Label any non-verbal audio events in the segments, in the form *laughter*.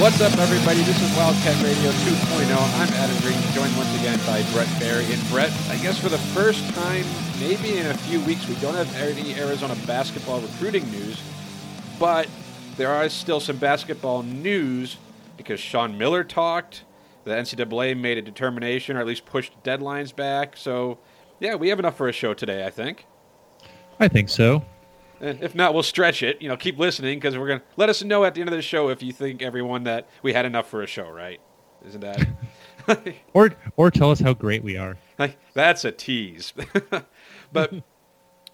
What's up, everybody? This is Wildcat Radio 2.0. I'm Adam Green, joined once again by Brett Barry. And Brett, I guess for the first time, maybe in a few weeks, we don't have any Arizona basketball recruiting news, but there are still some basketball news because Sean Miller talked. The NCAA made a determination, or at least pushed deadlines back. So, yeah, we have enough for a show today, I think. I think so. And if not, we'll stretch it. You know, keep listening because we're gonna let us know at the end of the show if you think everyone that we had enough for a show, right? Isn't that? *laughs* Or or tell us how great we are. like that's a tease. *laughs* but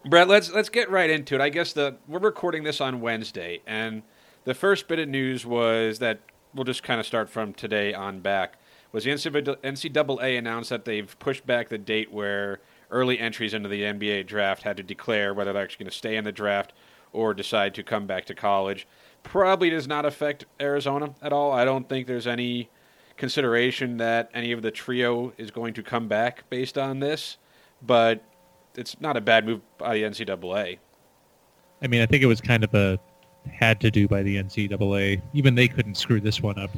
Brett, let's let's get right into it. I guess the we're recording this on Wednesday, and the first bit of news was that we'll just kind of start from today on back. Was the NCAA announced that they've pushed back the date where early entries into the NBA draft had to declare whether they're actually going to stay in the draft or decide to come back to college. Probably does not affect Arizona at all. I don't think there's any consideration that any of the trio is going to come back based on this, but it's not a bad move by the NCAA. I mean, I think it was kind of a had to do by the NCAA. Even they couldn't screw this one up.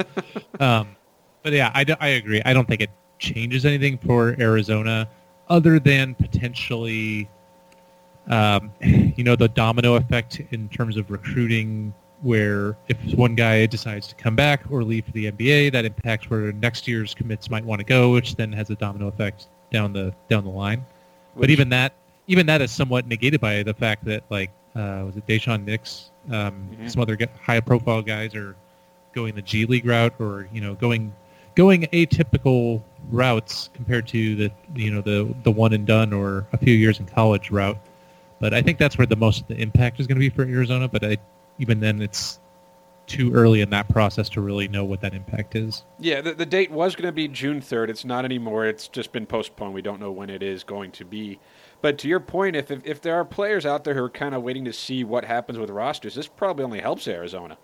*laughs* um, but yeah, I, I agree. I don't think it changes anything for Arizona other than potentially, um, you know, the domino effect in terms of recruiting where if one guy decides to come back or leave for the NBA, that impacts where next year's commits might want to go, which then has a domino effect down the down the line. but even that even that is somewhat negated by the fact that like uh, was it Daishen Nix, um, Mhm. some other high profile guys are going the G League route or you know going going atypical routes compared to the you know the the one and done or a few years in college route. But I think that's where the most the impact is going to be for Arizona. But I, even then, it's too early in that process to really know what that impact is. Yeah, the, the date was going to be June 3rd. It's not anymore. It's just been postponed. We don't know when it is going to be. But to your point, if, if, if there are players out there who are kind of waiting to see what happens with rosters, this probably only helps Arizona.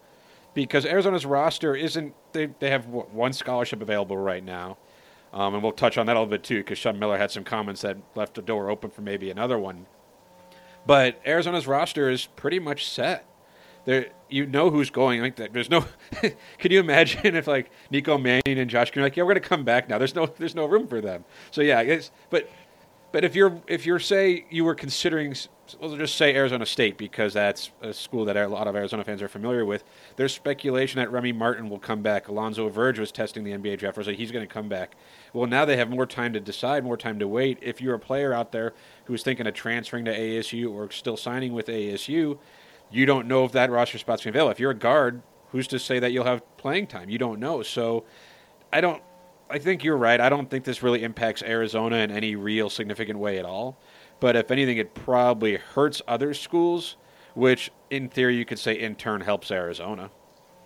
Because Arizona's roster isn't, they, they have one scholarship available right now. Um, and we'll touch on that a little bit too, because Sean Miller had some comments that left the door open for maybe another one. But Arizona's roster is pretty much set. There you know who's going like there's no *laughs* can you imagine if like Nico Mannion and Josh are like yeah we're to come back now. There's no there's no room for them. So yeah it's but but if you're if you're say you were considering we'll just say Arizona State because that's a school that a lot of Arizona fans are familiar with. There's speculation that Remy Martin will come back. Alonzo Verge was testing the NBA draft so he's to come back well now they have more time to decide more time to wait if you're a player out there who's thinking of transferring to ASU or still signing with ASU you don't know if that roster spot's going to available. If you're a guard, who's to say that you'll have playing time? You don't know. So I don't. I think you're right. I don't think this really impacts Arizona in any real significant way at all. But if anything, it probably hurts other schools, which in theory you could say in turn helps Arizona.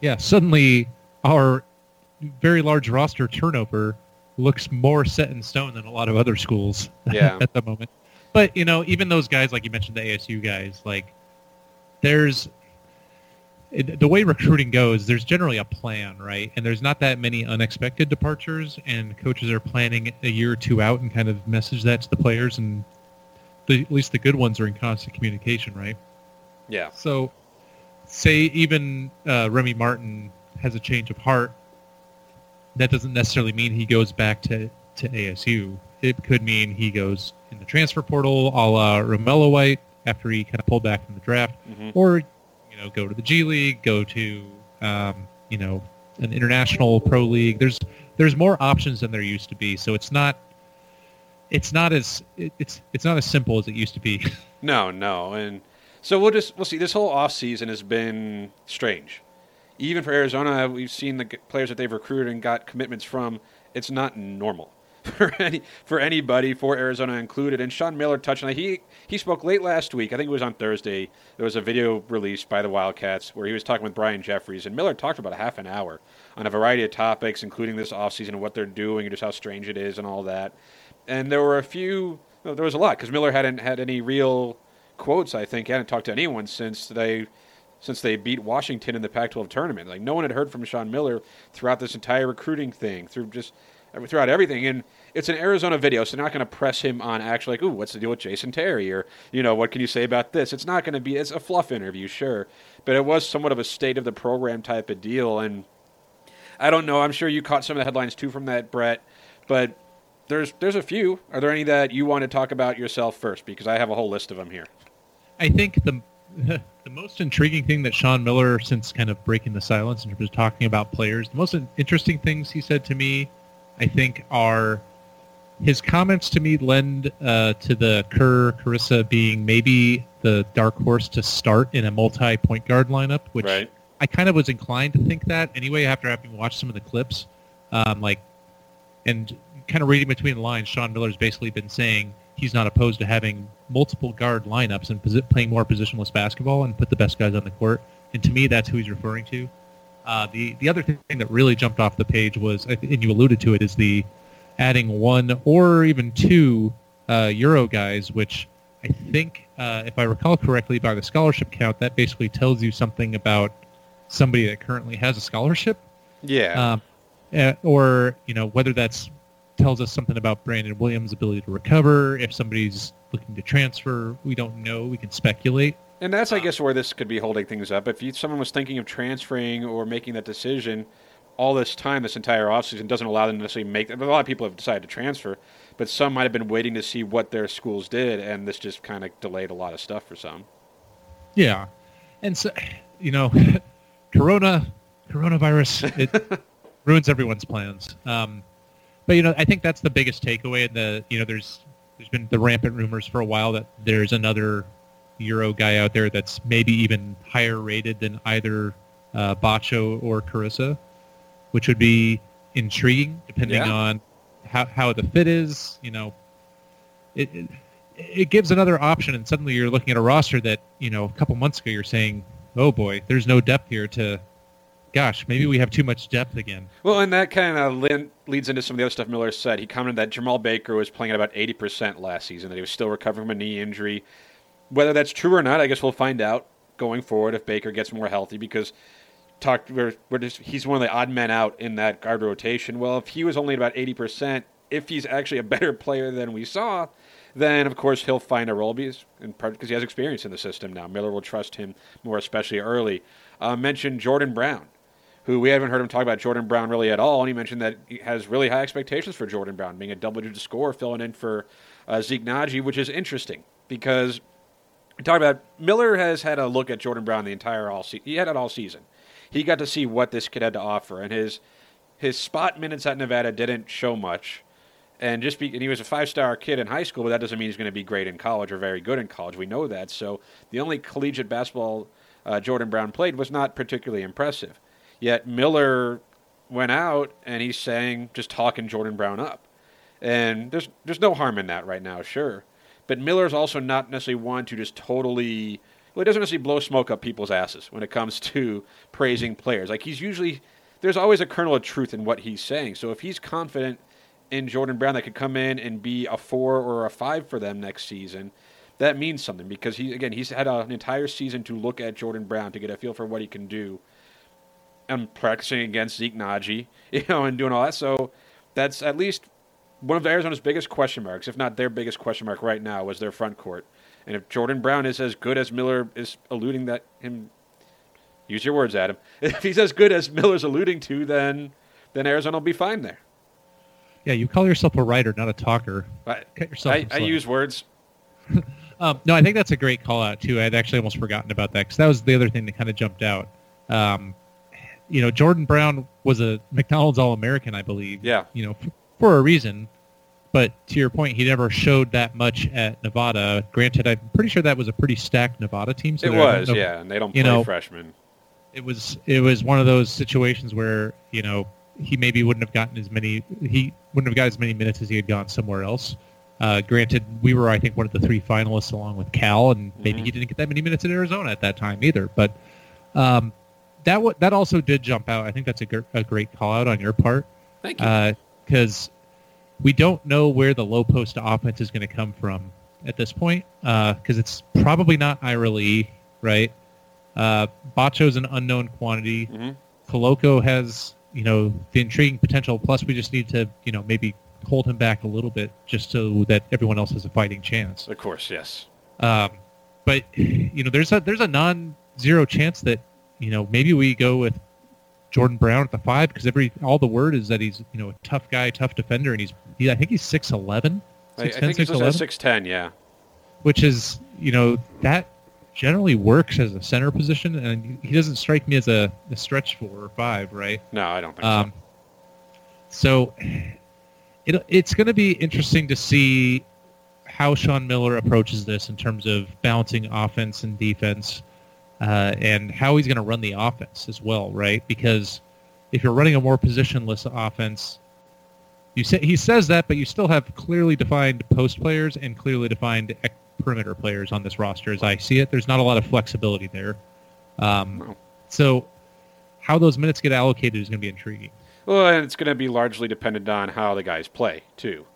Yeah, suddenly our very large roster turnover looks more set in stone than a lot of other schools *laughs* Yeah. at the moment. But you know, even those guys, like you mentioned, the ASU guys, like there's it, the way recruiting goes. There's generally a plan, right? And there's not that many unexpected departures, and coaches are planning a year or two out and kind of message that to the players, and the, at least the good ones are in constant communication, right? Yeah. So, say even uh, Remy Martin has a change of heart, that doesn't necessarily mean he goes back to, to ASU. It could mean he goes in the transfer portal, a la Romello White, after he kind of pulled back from the draft, Mhm. or you know, go to the G League, go to um, you know an international pro league. There's there's more options than there used to be, so it's not it's not as it, it's it's not as simple as it used to be. *laughs* No, no, and so we'll just we'll see. This whole off season has been strange, even for Arizona. We've seen the players that they've recruited and got commitments from. It's not normal. *laughs* for any for anybody for Arizona included. And Sean Miller touched on it. He he spoke late last week. I think it was on Thursday. There was a video released by the Wildcats where he was talking with Brian Jeffries, and Miller talked for about a half an hour on a variety of topics, including this offseason and what they're doing, and just how strange it is, and all that. And there were a few. Well, there was a lot because Miller hadn't had any real quotes. I think he hadn't talked to anyone since they since they beat Washington in the Pac-12 tournament. Like no one had heard from Sean Miller throughout this entire recruiting thing, through just throughout everything. And it's an Arizona video, so they're not going to press him on actually like, ooh, what's the deal with Jason Terry, or you know, what can you say about this? It's not going to be. It's a fluff interview, sure, but it was somewhat of a state of the program type of deal. And I don't know. I'm sure you caught some of the headlines too from that, Brett, but. There's, there's a few. Are there any that you want to talk about yourself first? Because I have a whole list of them here. I think the the most intriguing thing that Sean Miller, since kind of breaking the silence in terms of talking about players, the most interesting things he said to me, I think, are his comments to me lend uh, to the Kerr Kriisa being maybe the dark horse to start in a multi point guard lineup, which Right. I kind of was inclined to think that anyway after having watched some of the clips. Um, like, and kind of reading between the lines, Sean Miller's basically been saying he's not opposed to having multiple guard lineups and posi- playing more positionless basketball and put the best guys on the court. And to me, that's who he's referring to. Uh, the the other thing that really jumped off the page was, and you alluded to it, is the adding one or even two uh, Euro guys, which I think, uh, if I recall correctly, by the scholarship count, that basically tells you something about somebody that currently has a scholarship, Yeah. um, uh, or you know whether that's tells us something about Brandon Williams' ability to recover. If somebody's looking to transfer, we don't know. We can speculate. And that's, I guess, where this could be holding things up. If you, someone was thinking of transferring or making that decision all this time, this entire offseason, doesn't allow them to necessarily make A lot of people have decided to transfer, but some might have been waiting to see what their schools did, and this just kind of delayed a lot of stuff for some. Yeah, and so you know, *laughs* Corona, coronavirus, it *laughs* ruins everyone's plans. Um, but you know, I think that's the biggest takeaway. And the you know, there's there's been the rampant rumors for a while that there's another Euro guy out there that's maybe even higher rated than either uh, Batcho or Kriisa, which would be intriguing depending Yeah. on how how the fit is. You know, it, it it gives another option, and suddenly you're looking at a roster that you know a couple months ago you're saying, "Oh boy, there's no depth here." To, gosh, maybe we have too much depth again. Well, and that kind of leads into some of the other stuff Miller said. He commented that Jemarl Baker was playing at about 80% last season, that he was still recovering from a knee injury. Whether that's true or not, I guess we'll find out going forward if Baker gets more healthy because talked we're, we're just, he's one of the odd men out in that guard rotation. Well, if he was only at about 80%, if he's actually a *laughs* better player than we saw, then of course he'll find a role because, because he has experience in the system now. Miller will trust him more, especially early. Uh, mentioned Jordan Brown who we haven't heard him talk about Jordan Brown really at all. And he mentioned that he has really high expectations for Jordan Brown, being a double-digit scorer, filling in for uh, Zeke Nnaji, which is interesting because we talked about Miller has had a look at Jordan Brown the entire all season. He had it all season. He got to see what this kid had to offer, and his his spot minutes at Nevada didn't show much. And just be, and he was a five-star kid in high school, but that doesn't mean he's going to be great in college or very good in college. We know that. So the only collegiate basketball uh, Jordan Brown played was not particularly impressive. Yet Miller went out and he's saying just talking Jordan Brown up. And there's there's no harm in that right now, sure. But Miller's also not necessarily one to just totally well, he doesn't necessarily blow smoke up people's asses when it comes to praising players. Like he's usually there's always a kernel of truth in what he's saying. So if he's confident in Jordan Brown that could come in and be a four or a five for them next season, that means something because he again he's had an entire season to look at Jordan Brown to get a feel for what he can do and practicing against Zeke Nnaji, *laughs* you know, and doing all that. So that's at least one of Arizona's biggest question marks, if not their biggest question mark right now, was their front court. And if Jordan Brown is as good as Miller is alluding that him, use your words, Adam. *laughs* If he's as good as Miller's alluding to, then then Arizona will be fine there. Yeah, you call yourself a writer, not a talker. I, Cut yourself I, I use words. *laughs* Um, no, I think that's a great call out too. I'd actually almost forgotten about that because that was the other thing that kind of jumped out. Um, you know, Jordan Brown was a McDonald's All American, I believe. Yeah. You know, for a reason. But to your point, he never showed that much at Nevada. Granted, I'm pretty sure that was a pretty stacked Nevada team. So It there- I don't was, know- yeah, and they don't you play know, freshmen. It was it was one of those situations where you know he maybe wouldn't have gotten as many. He wouldn't have got as many minutes as he had gone somewhere else. Uh, granted, we were I think one of the three finalists along with Cal, and maybe Mhm. he didn't get that many minutes in Arizona at that time either. But um, that w- that also did jump out. I think that's a, gr- a great call out on your part Thank you. because we don't know where the low post offense is going to come from at this point because it's probably not Ira Lee, right? Uh, Batcho's an unknown quantity. Mhm. Koloko has, you know, the intriguing potential. Plus, we just need to, you know, maybe hold him back a little bit just so that everyone else has a fighting chance. of course, yes. Um, but you know, there's a there's a non-zero chance that you know maybe we go with Jordan Brown at the five because every all the word is that he's you know a tough guy, tough defender, and he's he, I think he's six eleven. I, I think he's six ten. Yeah. which is you know that generally works as a center position, and he doesn't strike me as a, a stretch four or five, right? No, I don't think Um, so it, it's going to be interesting to see how Sean Miller approaches this in terms of balancing offense and defense, uh, and how he's going to run the offense as well, right? Because if you're running a more positionless offense, you say he says that, but you still have clearly defined post players and clearly defined perimeter players on this roster. As I see it, there's not a lot of flexibility there. Um. So how those minutes get allocated is going to be intriguing. Well, and it's going to be largely dependent on how the guys play too,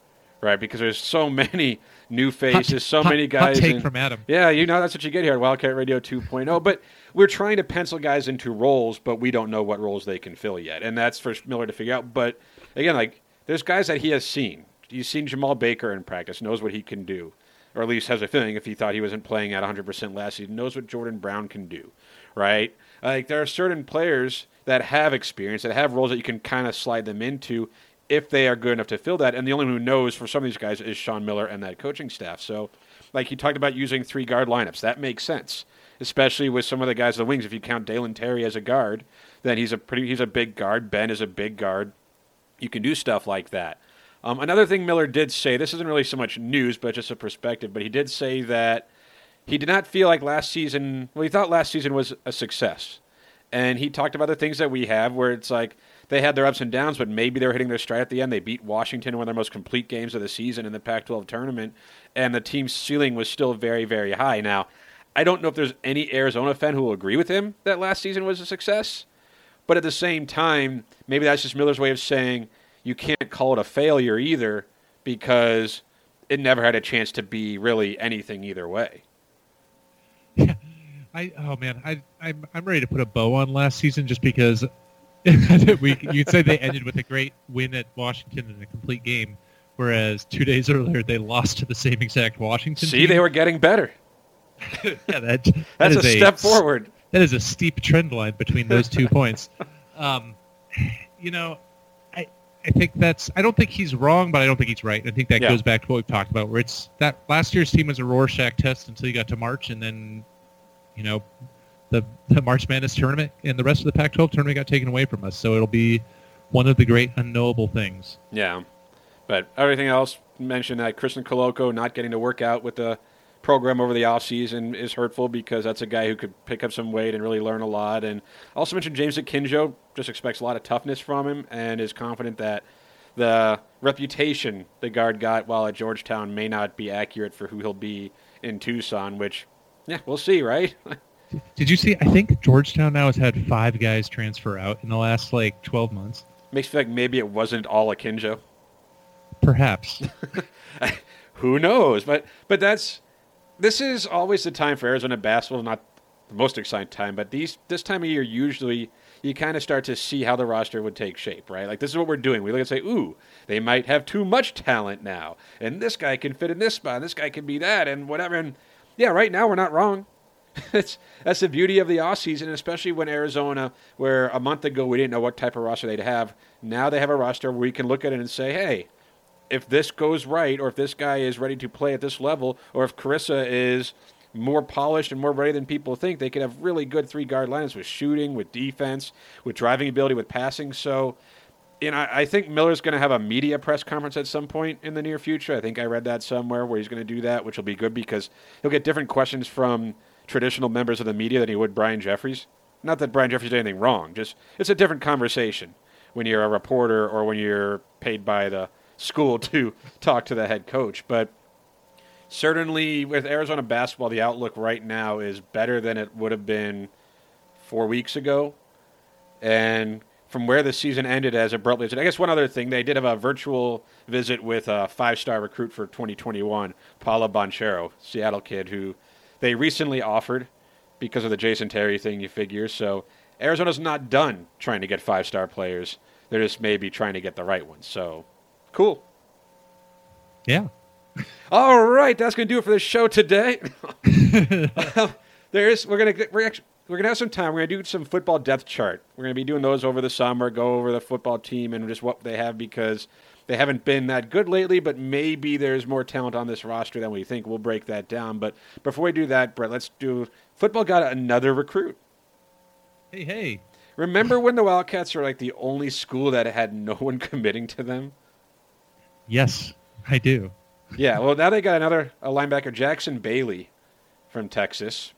right? Because there's so *laughs* many new faces, so hot- many guys. take in- from Adam. Yeah, you know that's what you get here at Wildcat Radio 2.0. But we're trying to pencil guys into roles, but we don't know what roles they can fill yet, and that's for Miller to figure out. But again, like there's guys that he has seen. He's seen Jemarl Baker in practice, knows what he can do, or at least has a feeling if he thought he wasn't playing at 100% last season, knows what Jordan Brown can do, right? Like there are certain players that have experience, that have roles that you can kind of slide them into if they are good enough to fill that. And the only one who knows for some of these guys is Sean Miller and that coaching staff. So, like you talked about using three guard lineups, that makes sense, especially with some of the guys on the wings. If you count Dalen Terry as a guard, then he's a pretty he's a big guard. Ben is a big guard. You can do stuff like that. Um, another thing Miller did say, this isn't really so much news, but just a perspective, but he did say that he did not feel like last season, well, he thought last season was a success. And he talked about the things that we have where it's like they had their ups and downs, but maybe they were hitting their stride at the end. They beat Washington in one of their most complete games of the season in the Pac 12 tournament, and the team's ceiling was still very, very high. Now, I don't know if there's any Arizona fan who will agree with him that last season was a success, but at the same time, maybe that's just Miller's way of saying you can't call it a failure either because it never had a chance to be really anything either way. I oh man, I I'm I'm ready to put a bow on last season just because *laughs* we you'd say they ended with a great win at Washington in a complete game, whereas two days earlier they lost to the same exact Washington. See, team. they were getting better. *laughs* yeah, that, that That's a step forward. That is a steep trend line between those two points. Um, you know, I I think that's I don't think he's wrong, but I don't think he's right. I think that Yeah. goes back to what we've talked about, where it's that last year's team was a Rorschach test until you got to March, and then you know the the March Madness tournament and the rest of the Pac-12 tournament got taken away from us. So it'll be one of the great unknowable things. Yeah. But everything else mentioned that Christian Koloko not getting to work out with the program over the offseason is hurtful because that's a guy who could pick up some weight and really learn a lot. And also mentioned James Akinjo just expects a lot of toughness from him and is confident that the reputation the guard got while at Georgetown may not be accurate for who he'll be in Tucson, which, yeah, we'll see, right? Did you see? I think Georgetown now has had five guys transfer out in the last like 12 months. Makes me feel like maybe it wasn't all Akinjo. Perhaps. *laughs* who knows? But but that's this is always the time for Arizona basketball. Not the most exciting time, but these this time of year usually you kind of start to see how the roster would take shape, right? Like this is what we're doing. We look and say, ooh, they might have too much talent now, and this guy can fit in this spot, and this guy can be that, and whatever. And yeah, right now we're not wrong. *laughs* It's, that's the beauty of the off season, especially when Arizona, where a month ago we didn't know what type of roster they'd have. Now they have a roster where we can look at it and say, hey, if this goes right, or if this guy is ready to play at this level, or if Kriisa is more polished and more ready than people think, they could have really good three guard lines with shooting, with defense, with driving ability, with passing. So, you know, I think Miller's going to have a media press conference at some point in the near future. I think I read that somewhere where he's going to do that, which will be good because he'll get different questions from traditional members of the media than he would Brian Jeffries. Not that Brian Jeffries did anything wrong, just it's a different conversation when you're a reporter or when you're paid by the school *laughs* to talk to the head coach. But certainly with Arizona basketball, the outlook right now is better than it would have been four weeks ago. And from where the season ended as abruptly as it, I guess one other thing, they did have a virtual visit with a five star recruit for 2021, Paolo Banchero, Seattle kid, who they recently offered because of the Jason Terry thing, you figure. So Arizona's not done trying to get five star players. They're just maybe trying to get the right ones. So cool. Yeah. All right, that's going to do it for the show today. *laughs* *laughs* There's we're gonna we're actually, we're gonna have some time. We're gonna do some football depth chart. We're gonna be doing those over the summer. Go over the football team and just what they have because they haven't been that good lately. But maybe there's more talent on this roster than we think. We'll break that down. But before we do that, Brett, let's do football. Got another recruit. Hey, hey. Remember when the Wildcats were like the only school that had no *laughs* one committing to them? Yes, I do. Yeah, well, now they got another a linebacker, Jackson Bailey from Texas.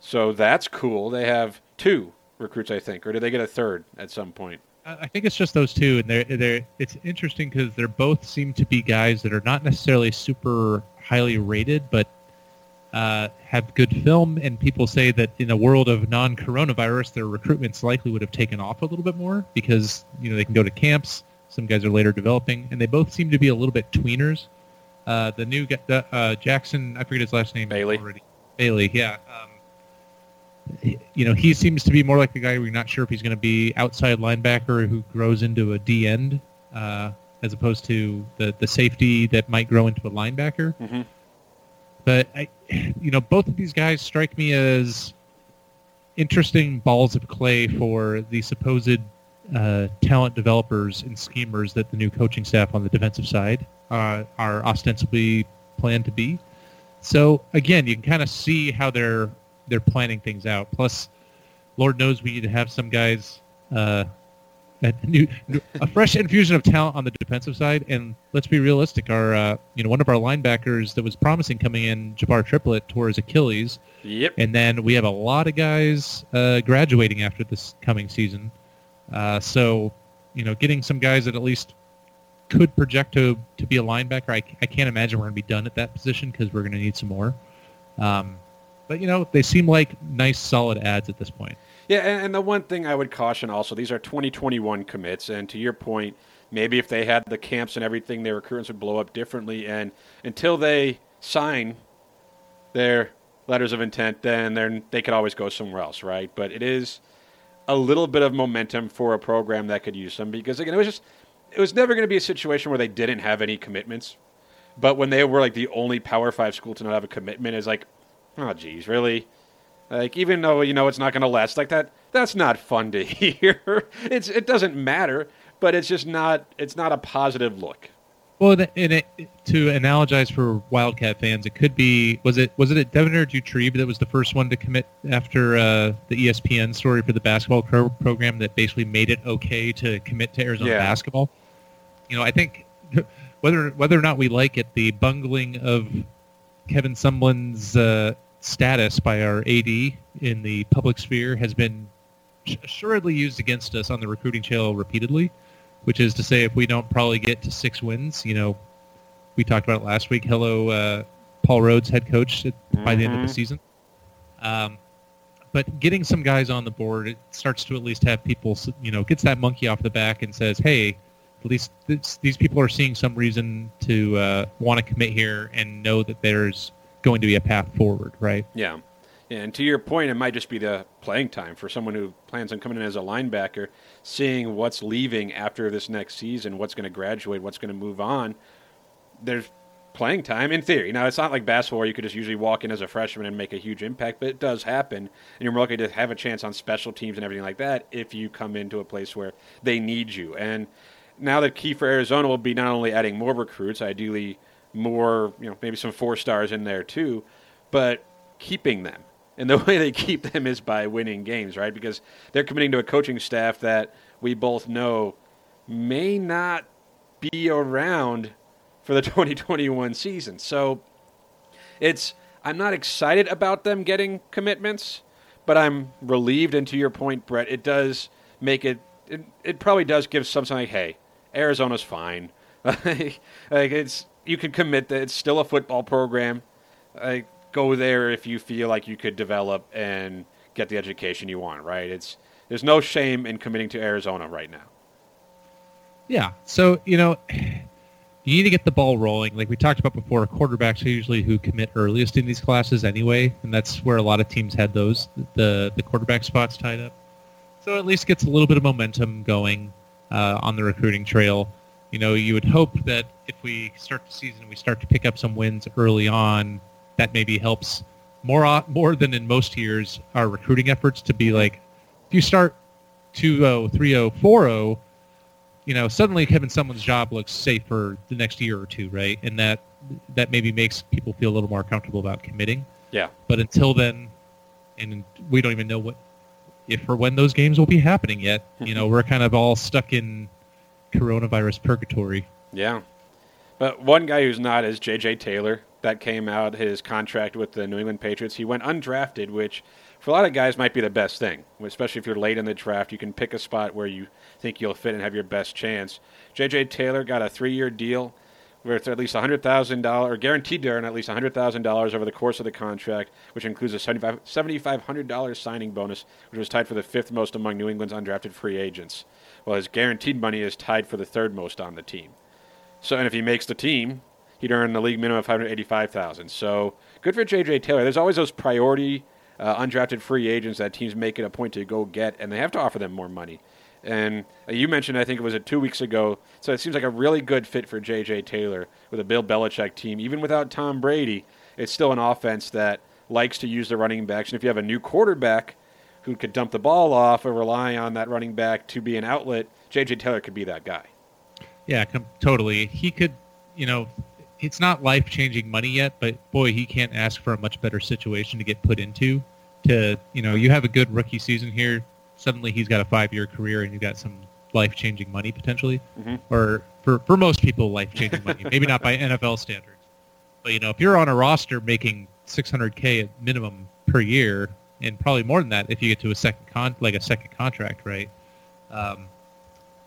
So that's cool. They have two recruits, I think, or did they get a third at some point? I think it's just those two, and they're they're. It's interesting because they're both seem to be guys that are not necessarily super highly rated, but uh, have good film. And people say that in a world of non-coronavirus, their recruitments likely would have taken off a little bit more because you know they can go to camps. Some guys are later developing, and they both seem to be a little bit tweeners. Uh, the new uh, Jackson, I forget his last name Bailey. already. Bailey, yeah. Um, you know, he seems to be more like the guy we're not sure if he's going to be outside linebacker who grows into a D end, uh, as opposed to the the safety that might grow into a linebacker. Mhm. But I, you know, both of these guys strike me as interesting balls of clay for the supposed uh, talent developers and schemers that the new coaching staff on the defensive side uh, are ostensibly planned to be. So again, you can kind of see how they're they're planning things out. Plus, Lord knows we need to have some guys uh, a new a fresh infusion of talent on the defensive side. And let's be realistic, our uh, you know one of our linebackers that was promising coming in, Jabar Triplett, tore his Achilles. Yep. And then we have a lot of guys uh, graduating after this coming season. Uh, so, you know, getting some guys that at least could project to, to be a linebacker, I, I can't imagine we're going to be done at that position because we're going to need some more. Um, but, you know, they seem like nice, solid ads at this point. Yeah, and, and the one thing I would caution also, these are 2021 commits, and to your point, maybe if they had the camps and everything, their recruitments would blow up differently. And until they sign their letters of intent, then they're, they could always go somewhere else, right? But it is a little bit of momentum for a program that could use them because again, it was just it was never going to be a situation where they didn't have any commitments. But when they were like the only Power Five school to not have a commitment, is like, oh geez, really? Like even though you know it's not going to last like that, that's not fun to *laughs* hear. it's it doesn't matter, but it's just not it's not a positive look. Well, and it, to analogize for Wildcat fans, it could be was it was it Devonaire Doutrive that was the first one to commit after uh, the ESPN story for the basketball pro- program that basically made it okay to commit to Arizona Yeah. basketball. You know, I think *laughs* whether whether or not we like it, the bungling of Kevin Sumlin's uh, status by our AD in the public sphere has been assuredly used against us on the recruiting trail repeatedly which is to say if we don't probably get to six wins, you know, we talked about it last week. Hello, uh, Paul Rhoads, head coach at, by the end of the Mhm. season. Um, but getting some guys on the board, it starts to at least have people, you know, gets that monkey off the back and says, hey, at least this, these people are seeing some reason to uh, want to commit here and know that there's going to be a path forward, right? Yeah. And to your point, it might just be the playing time for someone who plans on coming in as a linebacker, seeing what's leaving after this next season, what's going to graduate, what's going to move on. There's playing time in theory. Now, it's not like basketball where you could just usually walk in as a freshman and make a huge impact, but it does happen. And you're more likely to have a chance on special teams and everything like that if you come into a place where they need you. And now the key for Arizona will be not only adding more recruits, ideally more, you know, maybe some four stars in there too, but keeping them. And the *laughs* way they keep them is by winning games, right? Because they're committing to a coaching staff that we both know may not be around for the *laughs* 2021 season. So it's I'm not excited about them getting commitments, but I'm relieved and to your point, Brett, it does make it it, it probably does give something like, hey, Arizona's fine. *laughs* like it's you can commit that it's still a football program. Like go there if you feel like you could develop and get the education you want. Right? It's there's no shame in committing to Arizona right now. Yeah. So you know, you need to get the ball rolling. Like we talked about before, quarterbacks are usually who commit earliest in these classes anyway, and that's where a lot of teams had those the the quarterback spots tied up. So at least gets a little bit of momentum going uh, on the recruiting trail. You know, you would hope that if we start the season, and we start to pick up some wins early on. That maybe helps more more than in most years our recruiting efforts to be like, if you start 2-0, 3-0, 4-0, you know, suddenly Kevin Sumlin's job looks safer the next year or two, right? And that that maybe makes people feel a little more comfortable about committing. Yeah. But until then, and we don't even know what if or when those games will be happening yet. *laughs* You know, we're kind of all stuck in coronavirus purgatory. Yeah. But one guy who's not is J.J. Taylor. That came out his contract with the New England Patriots. He went undrafted, which for a lot of guys might be the best thing, especially if you're late in the draft. You can pick a spot where you think you'll fit and have your best chance. J.J. Taylor got a three-year deal worth at least $100,000, or guaranteed to earn at least $100,000 over the course of the contract, which includes a $7,500 signing bonus, which was tied for the fifth most among New England's undrafted free agents, while his guaranteed money is tied for the third most on the team. So, and if he makes the team, he'd earn the league minimum of 585,000. So, good for J.J. Taylor. There's always those priority uh, undrafted free agents that teams make it a point to go get, and they have to offer them more money. And uh, you mentioned, I think it was it two weeks ago. So it seems like a really good fit for J.J. Taylor with a Bill Belichick team. Even without Tom Brady, it's still an offense that likes to use the running backs. And if you have a new quarterback who could dump the ball off or rely on that running back to be an outlet, J.J. Taylor could be that guy. Yeah, com- totally. He could, you know, it's not life changing money yet, but boy, he can't ask for a much better situation to get put into. To you know, you have a good rookie season here. Suddenly, he's got a five year career, and you've got some life changing money potentially, mm-hmm. or for for most people, life changing money. Maybe not by *laughs* NFL standards, but you know, if you're on a roster making 600k at minimum per year, and probably more than that if you get to a second con like a second contract, right? Um,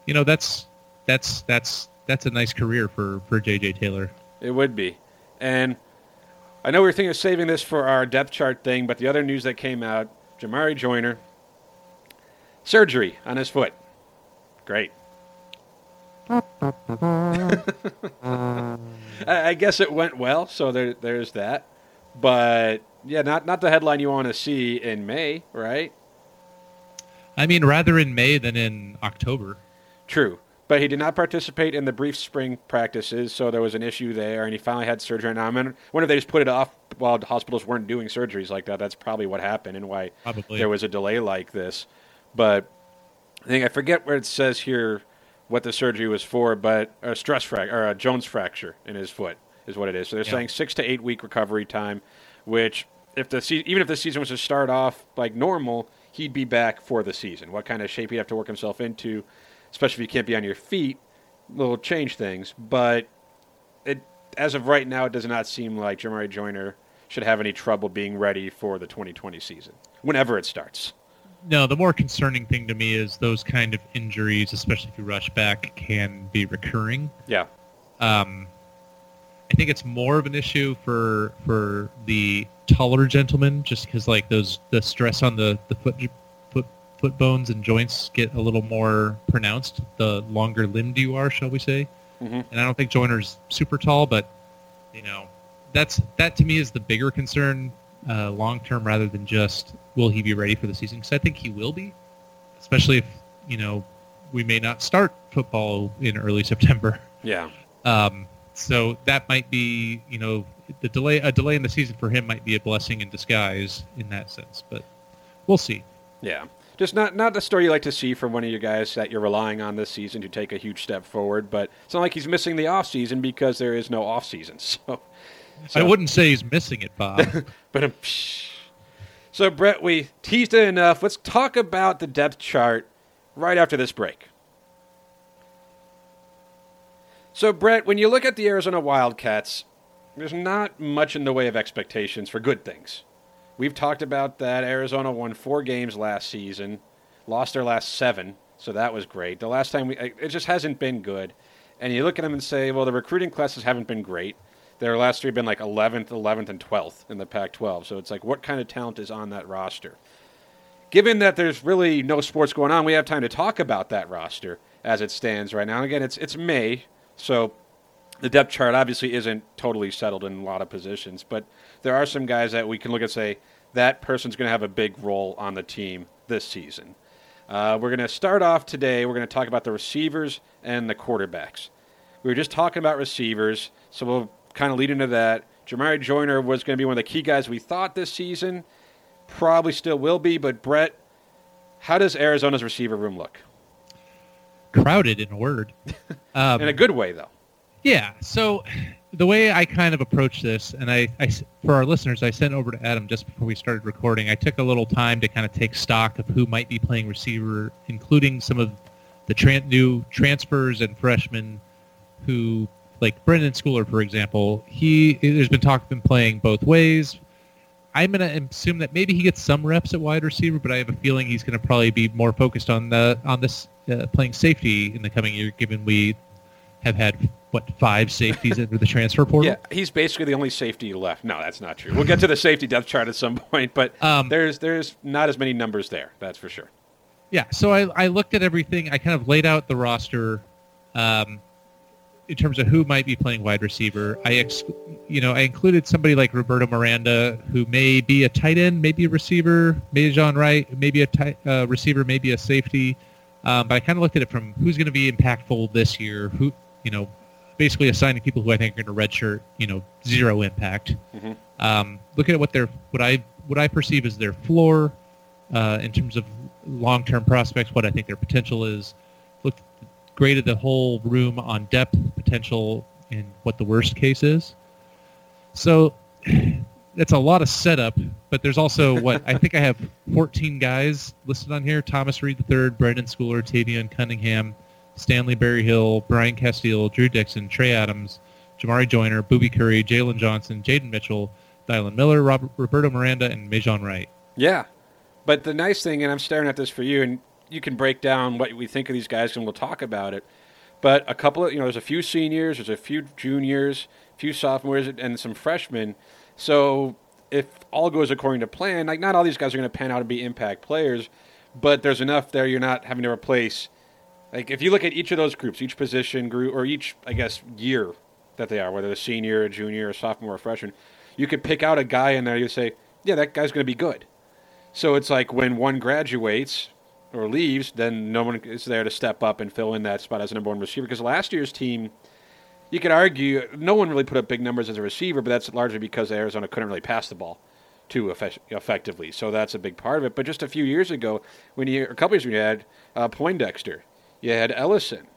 you know, that's that's that's that's a nice career for for JJ Taylor. It would be. And I know we were thinking of saving this for our depth chart thing, but the other news that came out Jamarye Joyner, surgery on his foot. Great. *laughs* I guess it went well, so there, there's that. But yeah, not not the headline you want to see in May, right? I mean, rather in May than in October. True but he did not participate in the brief spring practices, so there was an issue there, and he finally had surgery. Now, I wonder if they just put it off while the hospitals weren't doing surgeries like that. That's probably what happened and why probably. there was a delay like this. But I think I forget where it says here what the surgery was for, but a stress fracture or a Jones fracture in his foot is what it is. So they're yeah. saying six to eight week recovery time, which if the se- even if the season was to start off like normal, he'd be back for the season. What kind of shape he'd have to work himself into especially if you can't be on your feet, will change things. But it, as of right now, it does not seem like Jamarye Joyner should have any trouble being ready for the 2020 season, whenever it starts. No, the more concerning thing to me is those kind of injuries, especially if you rush back, can be recurring. Yeah. Um, I think it's more of an issue for for the taller gentlemen, just because like those the stress on the the foot foot foot bones and joints get a little more pronounced the longer limbed you are, shall we say. Mm-hmm. And I don't think Joyner's super tall, but you know, that's that to me is the bigger concern uh, long term rather than just will he be ready for the season? Because I think he will be, especially if you know we may not start football in early September. Yeah. *laughs* Um, so that might be you know the delay a delay in the season for him might be a blessing in disguise in that sense, but we'll see. Yeah just not not the story you like to see from one of your guys that you're relying on this season to take a huge step forward. But it's not like he's missing the off season because there is no off season. So, *laughs* so I wouldn't say he's missing it, Bob. *laughs* but um, so Brett, we teased it enough. Let's talk about the depth chart right after this break. So Brett, when you look at the Arizona Wildcats, there's not much in the way of expectations for good things. We've talked about that. Arizona won four games last season, lost their last seven. so that was great. The last time we, it just hasn't been good. And you look at them and say, well, the recruiting classes haven't been great. Their last three have been like 11th, 11th, and 12th in the Pac-12. So it's like, what kind of talent is on that roster? Given that there's really no sports going on, we have time to talk about that roster as it stands right now. And again, it's it's May, so the depth chart obviously isn't totally settled in a lot of positions, but there are some guys that we can look at say that person's going to have a big role on the team this season. Uh, we're going to start off today. We're going to talk about the receivers and the quarterbacks. We were just talking about receivers, so we'll kind of lead into that. Jamarye Joyner was going to be one of the key guys we thought this season. Probably still will be, but Brett, how does Arizona's receiver room look? Crowded in a word. Um, *laughs* In a good way, though. Yeah. So the way I kind of approach this, and I for our listeners, I sent over to Adam just before we started recording. I took a little time to kind of take stock of who might be playing receiver, including some of the tran- new transfers and freshmen who, like Brendan Schooler, for example. He there's been talk of him playing both ways. I'm going to assume that maybe he gets some reps at wide receiver, but I have a feeling he's going to probably be more focused on the on this uh, playing safety in the coming year, given we have had what five safeties into the transfer portal. Yeah, he's basically the only safety left. No, that's not true. We'll get to the safety depth chart at some *laughs* point, but Um, there's there's not as many numbers there. That's for sure. Yeah, so I, I looked at everything. I kind of laid out the roster um, in terms of who might be playing wide receiver. I, ex- you know, I included somebody like Roberto Miranda, who may be a tight end, maybe a receiver, maybe John Wright, maybe a tight uh, receiver, maybe a safety. Um, but I kind of looked at it from who's going to be impactful this year. Who, you know, basically assigning people who I think are going to redshirt, you know, zero impact. Mhm. Um, looking at what their what I what I perceive as their floor uh, in terms of long-term prospects, what I think their potential is. Graded the whole room on depth, potential, and what the worst case is. So *sighs* that's a lot of setup, but there's also what I think I have 14 guys listed on here: Thomas Reed III, Brendan Schooler, Tavian Cunningham, Stanley Berryhill, Brian Casteel, Drew Dixon, Trey Adams, Jamarye Joyner, Boobie Curry, Jalen Johnson, Jaden Mitchell, Dylan Miller, Robert, Roberto Miranda, and Majon Wright. Yeah, but the nice thing, and I'm staring at this for you, and you can break down what we think of these guys, and we'll talk about it. But a couple of, you know, there's a few seniors, there's a few juniors, a few sophomores, and some freshmen. So if all goes according to plan, like not all these guys are going to pan out and be impact players, but there's enough there you're not having to replace. Like if you look at each of those groups, each position group, or each, I guess, year that they are, whether they're senior, junior, or sophomore, or freshman, you could pick out a guy in there. You say, yeah, that guy's going to be good. So it's like when one graduates or leaves, then no one is there to step up and fill in that spot as a number one receiver. Because last year's team, you could argue no one really put up big numbers as a receiver, but that's largely because Arizona couldn't really pass the ball too effect- effectively. So that's a big part of it. But just a few years ago, when you a couple years ago, you had uh, Poindexter, you had Ellison,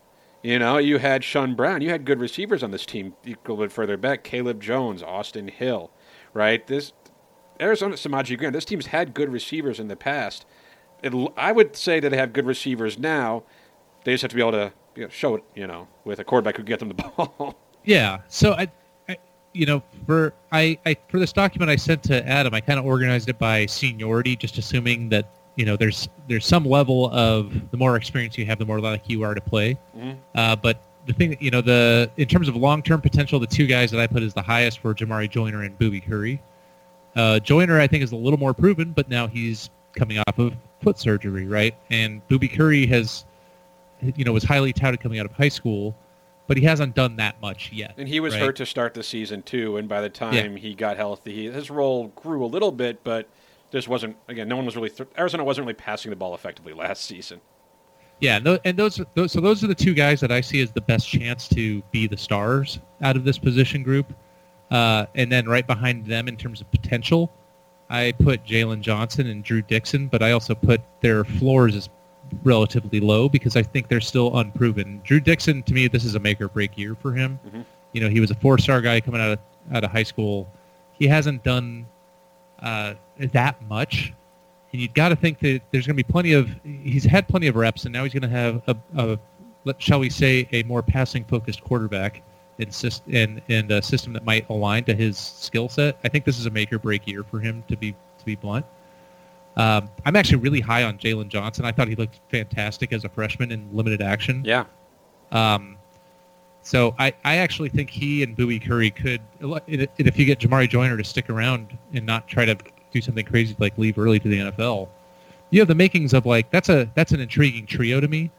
you know, you had Shun Brown, you had good receivers on this team. A bit further back, Cayleb Jones, Austin Hill, right? This Arizona Samaji Grant, this team's had good receivers in the past. It, I would say that they have good receivers now. They just have to be able to you know, show it, you know, with a quarterback who can get them the *laughs* ball. Yeah. So I, I you know, for I, I for this document I sent to Adam, I kind of organized it by seniority, just assuming that you know there's there's some level of the more experience you have, the more likely you are to play. Mhm. Uh, but the thing you know the in terms of long term potential, the two guys that I put as the highest were Jamarye Joyner and Boobie Curry. Uh, Joyner, I think, is a little more proven, but now he's coming off of foot surgery, right? And Boobie Curry has, you know, was highly touted coming out of high school, but he hasn't done that much yet. And he was right? hurt to start the season too, and by the time he got healthy, his role grew a little bit, but just wasn't. Again, no one was really. Th- Arizona wasn't really passing the ball effectively last season. Yeah, and those, those so those are the two guys that I see as the best chance to be the stars out of this position group. Uh, and then right behind them in terms of potential, I put Jalen Johnson and Drew Dixon, but I also put their floors as relatively low because I think they're still unproven. Drew Dixon, to me, this is a make or break year for him. Mhm. You know, he was a four-star guy coming out of out of high school. He hasn't done uh, that much, and you've got to think that there's going to be plenty of. He's had plenty of reps, and now he's going to have a, a let, shall we say, a more passing-focused quarterback and, and and a system that might align to his skill set. I think this is a make or break year for him to be to be blunt. Um, I'm actually really high on Jalen Johnson. I thought he looked fantastic as a freshman in limited action. Yeah. Um, so I, I actually think he and Boobie Curry could, if you get Jamarye Joyner to stick around and not try to do something crazy like leave early to the NFL, you have the makings of like that's a that's an intriguing trio to me.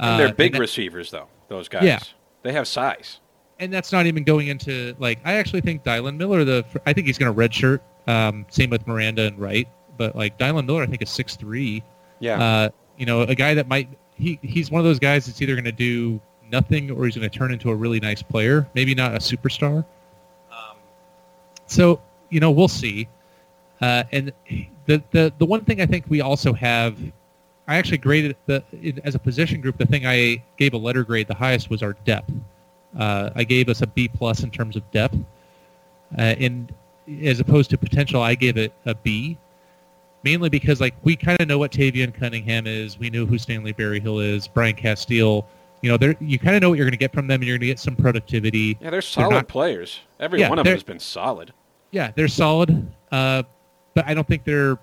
And they're Uh, big that- receivers, though. Those guys. Yeah. They have size. And that's not even going into like I actually think Dylan Miller the I think he's going to redshirt. Um, same with Miranda and Wright, but like Dylan Miller I think is six three. Yeah. Uh, you know, a guy that might he he's one of those guys that's either going to do nothing or he's going to turn into a really nice player, maybe not a superstar. Um, so you know, we'll see. Uh, and the, the the one thing I think we also have, I actually graded the as a position group. The thing I gave a letter grade the highest was our depth. Uh, I gave us a B plus in terms of depth, uh, and as opposed to potential, I gave it a B mainly because like we kind of know what Tayvian Cunningham is. We know who Stanley Berryhill is. Brian Casteel. You know, they're, you kind of know what you're going to get from them, and you're going to get some productivity. yeah, they're solid not- players. Every Yeah, one of them has been solid. Yeah, they're solid, uh, but I don't think they're.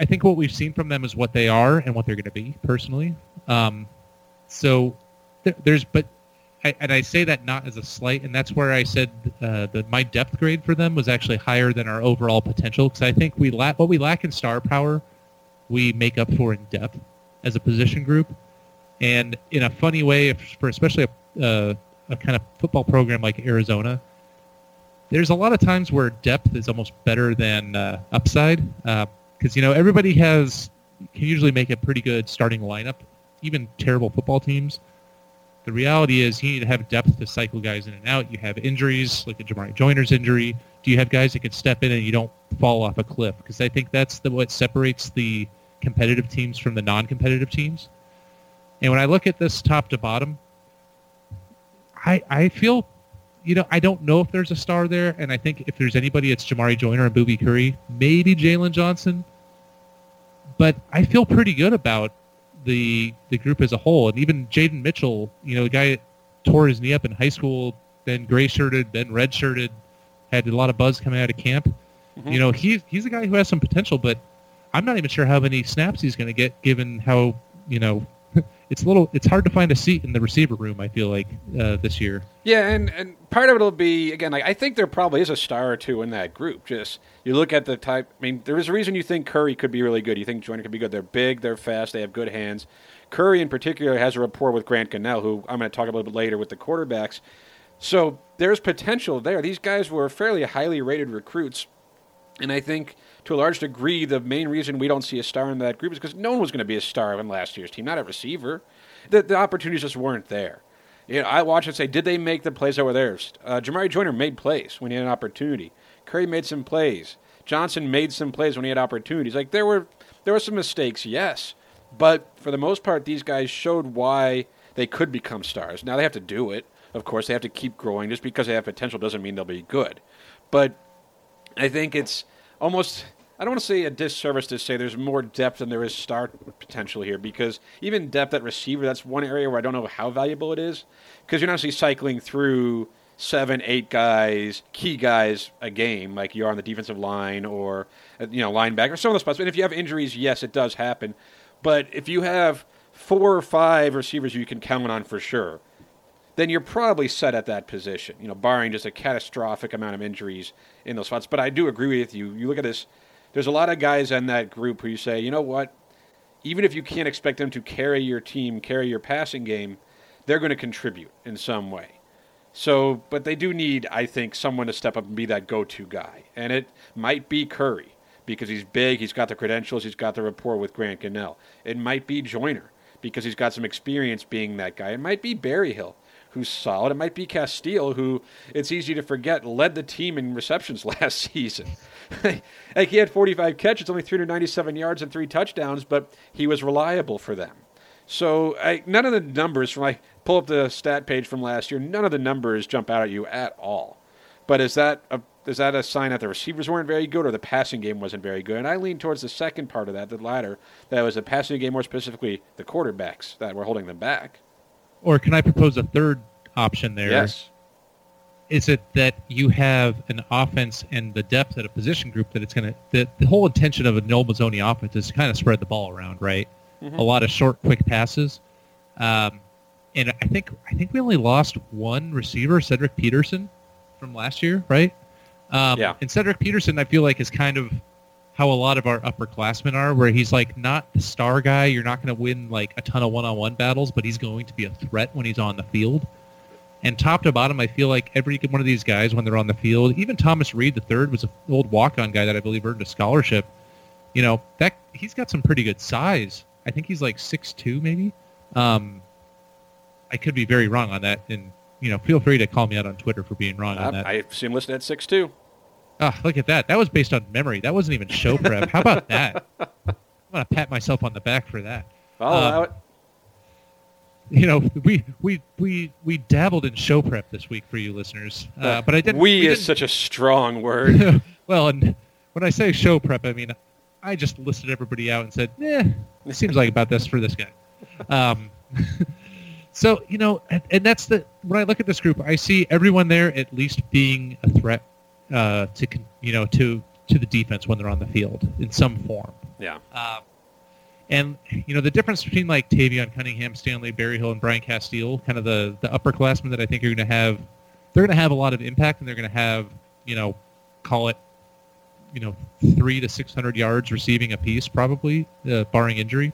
I think what we've seen from them is what they are and what they're going to be. Personally, um, so there, there's but. I, and I say that not as a slight, and that's where I said uh, that my depth grade for them was actually higher than our overall potential because I think we lack what we lack in star power, we make up for in depth as a position group, and in a funny way, for especially a, uh, a kind of football program like Arizona, there's a lot of times where depth is almost better than uh, upside because you know everybody has can usually make a pretty good starting lineup, even terrible football teams. The reality is you need to have depth to cycle guys in and out. You have injuries like a Jamarye Joyner's injury. Do you have guys that can step in and you don't fall off a cliff? Because I think that's the what separates the competitive teams from the non-competitive teams. And when I look at this top to bottom, I I feel you know, I don't know if there's a star there, and I think if there's anybody, it's Jamarye Joyner and Boobie Curry, maybe Jalen Johnson. But I feel pretty good about the the group as a whole, and even Jaden Mitchell, you know, the guy tore his knee up in high school, then gray shirted, then red shirted, had a lot of buzz coming out of camp. Mm-hmm. You know, he's he's a guy who has some potential, but I'm not even sure how many snaps he's going to get, given how you know. It's a little. It's hard to find a seat in the receiver room. I feel like uh, this year. Yeah, and, and part of it will be again. Like I think there probably is a star or two in that group. Just you look at the type. I mean, there is a reason you think Curry could be really good. You think Joyner could be good. They're big. They're fast. They have good hands. Curry in particular has a rapport with Grant Gunnell, who I'm going to talk a little bit later with the quarterbacks. So there's potential there. These guys were fairly highly rated recruits, and I think to a large degree the main reason we don't see a star in that group is because no one was going to be a star in last year's team, not a receiver. The, the opportunities just weren't there. You know, I watch and say, did they make the plays that were theirs? Uh, Jamarye Joyner made plays when he had an opportunity. Curry made some plays. Johnson made some plays when he had opportunities. Like there were there were some mistakes, yes, but for the most part, these guys showed why they could become stars. Now they have to do it. Of course, they have to keep growing. Just because they have potential doesn't mean they'll be good. But I think it's almost I don't want to say a disservice to say there's more depth than there is star potential here because even depth at receiver, that's one area where I don't know how valuable it is because you're not actually cycling through seven, eight guys, key guys a game like you are on the defensive line or you know linebacker, or some of those spots. And if you have injuries, yes, it does happen. But if you have four or five receivers you can count on for sure, then you're probably set at that position, you know, barring just a catastrophic amount of injuries in those spots. But I do agree with you. You look at this, there's a lot of guys in that group who you say, you know what, even if you can't expect them to carry your team, carry your passing game, they're going to contribute in some way. So, but they do need, I think, someone to step up and be that go to guy. And it might be Curry because he's big, he's got the credentials, he's got the rapport with Grant Gunnell. It might be Joyner because he's got some experience being that guy. It might be Berryhill, who's solid. It might be Casteel, who it's easy to forget led the team in receptions *laughs* last season. *laughs* like he had 45 catches, only 397 yards and three touchdowns, but he was reliable for them. So I, none of the numbers from I pull up the stat page from last year. None of the numbers jump out at you at all. But is that a is that a sign that the receivers weren't very good or the passing game wasn't very good? And I lean towards the second part of that, the latter. That was the passing game, more specifically the quarterbacks that were holding them back. Or can I propose a third option there? Yes. is it that you have an offense and the depth at a position group that it's going to that the whole intention of a Noel Mazzone offense is to kind of spread the ball around, right? A lot of short, quick passes. Um, and I think I think we only lost one receiver, Cedric Peterson, from last year, right? Um, Yeah. And Cedric Peterson, I feel like, is kind of how a lot of our upperclassmen are, where he's like not the star guy. You're not going to win like a ton of one-on-one battles, but he's going to be a threat when he's on the field. And top to bottom, I feel like every one of these guys, when they're on the field, even Thomas Reed the third was an old walk-on guy that I believe earned a scholarship. You know that he's got some pretty good size. I think he's like six two, maybe. Um, I could be very wrong on that, and you know, feel free to call me out on Twitter for being wrong on I, that. I see him listed at six two. Ah, look at that. That was based on memory. That wasn't even show prep. How about that? I'm gonna pat myself on the back for that. I'll Um, allow it. You know, we we we we dabbled in show prep this week for you listeners, uh, but I didn't. we, is didn't- such a strong word. *laughs* well, and when I say show prep, I mean I just listed everybody out and said, "Eh, it seems like about this for this guy." Um, *laughs* so you know, and, and that's the when I look at this group, I see everyone there at least being a threat uh, to you know to to the defense when they're on the field in some form. yeah. Um, and you know the difference between like Tayvian Cunningham, Stanley Berryhill, and Brian Casteel, kind of the the upperclassmen that I think are going to have, they're going to have a lot of impact, and they're going to have you know, call it, you know, three to six hundred yards receiving a piece, probably, uh, barring injury.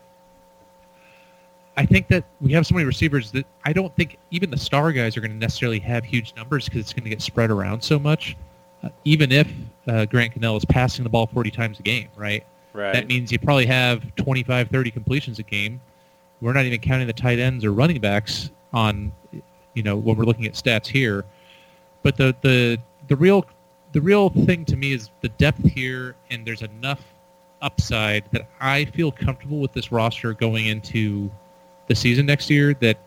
I think that we have so many receivers that I don't think even the star guys are going to necessarily have huge numbers because it's going to get spread around so much. Even if uh, Grant Gunnell is passing the ball 40 times a game, right? Right. That means you probably have 25, 30 completions a game. We're not even counting the tight ends or running backs on, you know, when we're looking at stats here. But the the the real the real thing to me is the depth here, and there's enough upside that I feel comfortable with this roster going into the season next year that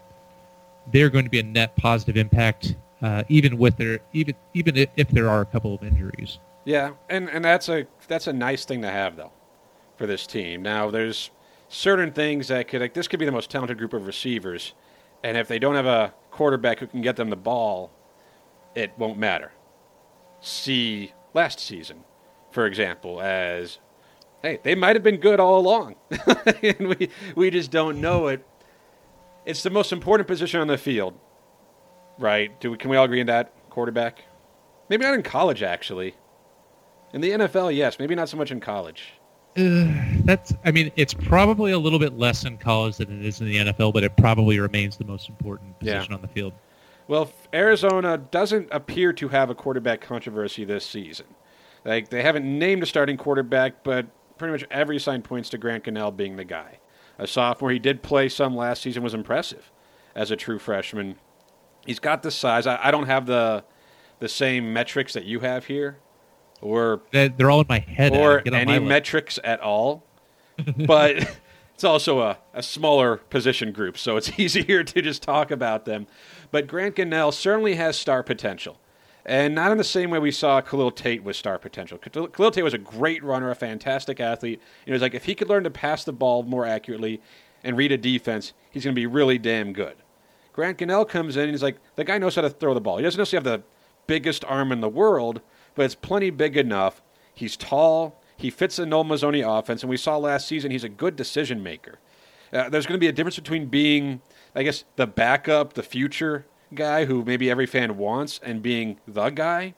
they're going to be a net positive impact, uh, even with their even even if, if there are a couple of injuries. Yeah, and and that's a that's a nice thing to have though, for this team. Now there's certain things that could like this could be the most talented group of receivers, and if they don't have a quarterback who can get them the ball, it won't matter. See last season, for example, as hey they might have been good all along, *laughs* and we we just don't know it. It's the most important position on the field, right? Do we, can we all agree on that quarterback? Maybe not in college, actually. In the NFL, yes. Maybe not so much in college. Uh, that's. I mean, it's probably a little bit less in college than it is in the NFL, but it probably remains the most important Yeah. position on the field. Well, Arizona doesn't appear to have a quarterback controversy this season. Like they haven't named a starting quarterback, but pretty much every sign points to Grant Gunnell being the guy. A sophomore, he did play some last season, was impressive as a true freshman. He's got the size. I, I don't have the the same metrics that you have here, or They- They're all in my head. or Adam. Get on any metrics at all. *laughs* but it's also a, a smaller position group, so it's *laughs* easier to just talk about them. But Grant Gunnell certainly has star potential. And not in the same way we saw Khalil Tate with star potential. Khalil Khalil Tate was a great runner, a fantastic athlete. It was like if he could learn to pass the ball more accurately and read a defense, he's going to be really damn good. Grant Gunnell comes in and he's like, the guy knows how to throw the ball. He doesn't necessarily have the biggest arm in the world, but it's plenty big enough. He's tall. He fits the Noel Mazzone offense, and we saw last season he's a good decision maker. Uh, there's going to be a difference between being, I guess, the backup, the future guy who maybe every fan wants, and being the guy.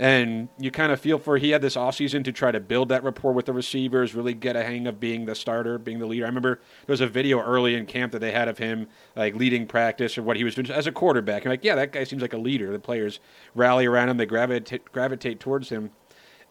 And you kind of feel for he had this offseason to try to build that rapport with the receivers, really get a hang of being the starter, being the leader. I remember there was a video early in camp that they had of him like leading practice or what he was doing as a quarterback. And like, yeah, that guy seems like a leader. The players rally around him, they gravitate gravitate towards him.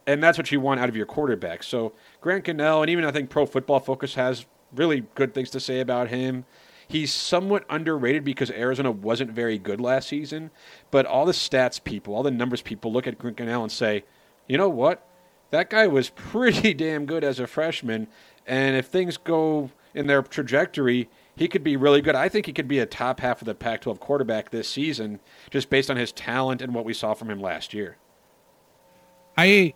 And that's what you want out of your quarterback. So Grant Gunnell, and even I think Pro Football Focus has really good things to say about him. He's somewhat underrated because Arizona wasn't very good last season, but all the stats people, all the numbers people look at Grant Gunnell and say, you know what? That guy was *laughs* pretty damn good as a freshman, and if things go in their trajectory, he could be really good. I think he could be a top half of the Pac 12 quarterback this season, just based on his talent and what we saw from him last year. I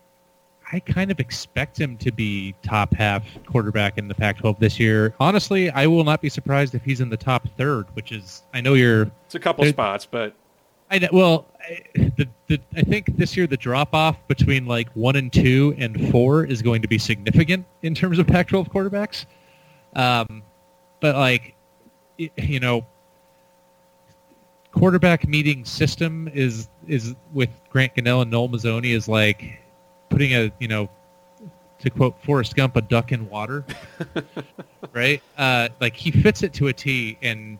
I kind of expect him to be top half quarterback in the Pac-12 this year. Honestly, I will not be surprised if he's in the top third, which is I know you're It's a couple spots, but I know, well, I, the, the, I think this year the drop off between like one and two and four is going to be significant in terms of Pac-12 quarterbacks. Um, but like, you know, quarterback meeting system is is with Grant Gunnell and Noel Mazzone is like putting a you know to quote Forrest Gump a duck in water, *laughs* right? Uh, like he fits it to a T, and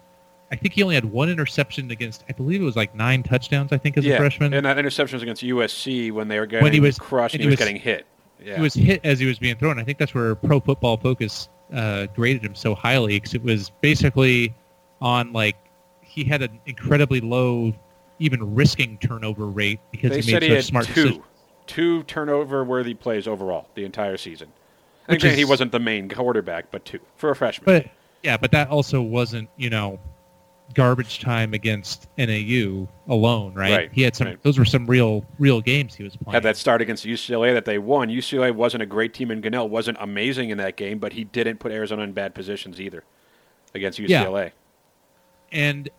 I think he only had one interception against I believe it was like nine touchdowns. I think as yeah, a freshman. and that interception was against USC when they were getting when he was- crushed and he was, was- getting hit. Yeah. He was hit as he was being thrown. I think that's where Pro Football Focus uh, graded him so highly because it was basically on like he had an incredibly low, even risking turnover rate because they he made such smart two, decisions. Two turnover-worthy plays overall the entire season. I think he wasn't the main quarterback, but two for a freshman. But yeah, but that also wasn't you know garbage time against NAU alone, right? Right, He had some; right. those were some real, real games he was playing. had that start against UCLA that they won. UCLA wasn't a great team, and Gunnell wasn't amazing in that game, but he didn't put Arizona in bad positions either against Yeah. UCLA. and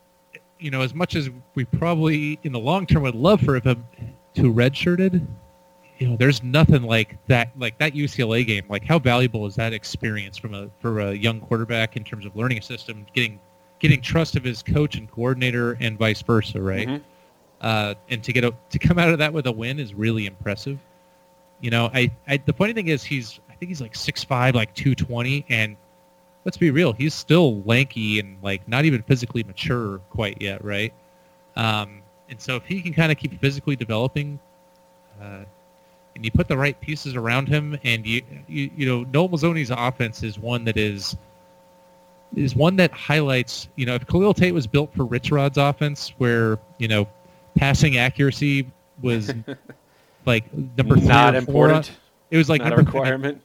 you know, as much as we probably in the long term would love for him to redshirted, you know, there's nothing like that. Like that UCLA game. Like how valuable is that experience from a for a young quarterback in terms of learning a system, getting getting trust of his coach and coordinator, and vice versa, right? Mhm. Uh, and to get a to come out of that with a win is really impressive. You know, I, I the funny thing is he's I think he's like six five, like two twenty, and let's be real, he's still lanky and like not even physically mature quite yet, right? Um, and so if he can kind of keep physically developing, uh, and you put the right pieces around him, and you you, you know Noel Mazzone's offense is one that is is one that highlights, you know, if Khalil Tate was built for Rich Rod's offense, where you know passing accuracy was *laughs* like number three Not or four, important. it was like Not a number three. requirement.